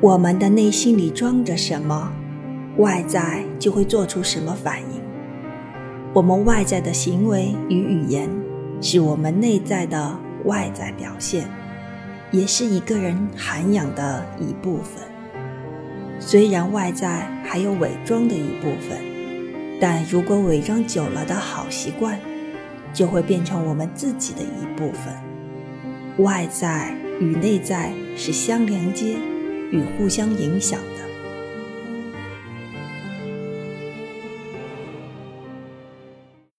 我们的内心里装着什么，外在就会做出什么反应。我们外在的行为与语言，是我们内在的外在表现，也是一个人涵养的一部分。虽然外在还有伪装的一部分，但如果伪装久了的好习惯，就会变成我们自己的一部分。外在与内在是相连接。与互相影响的。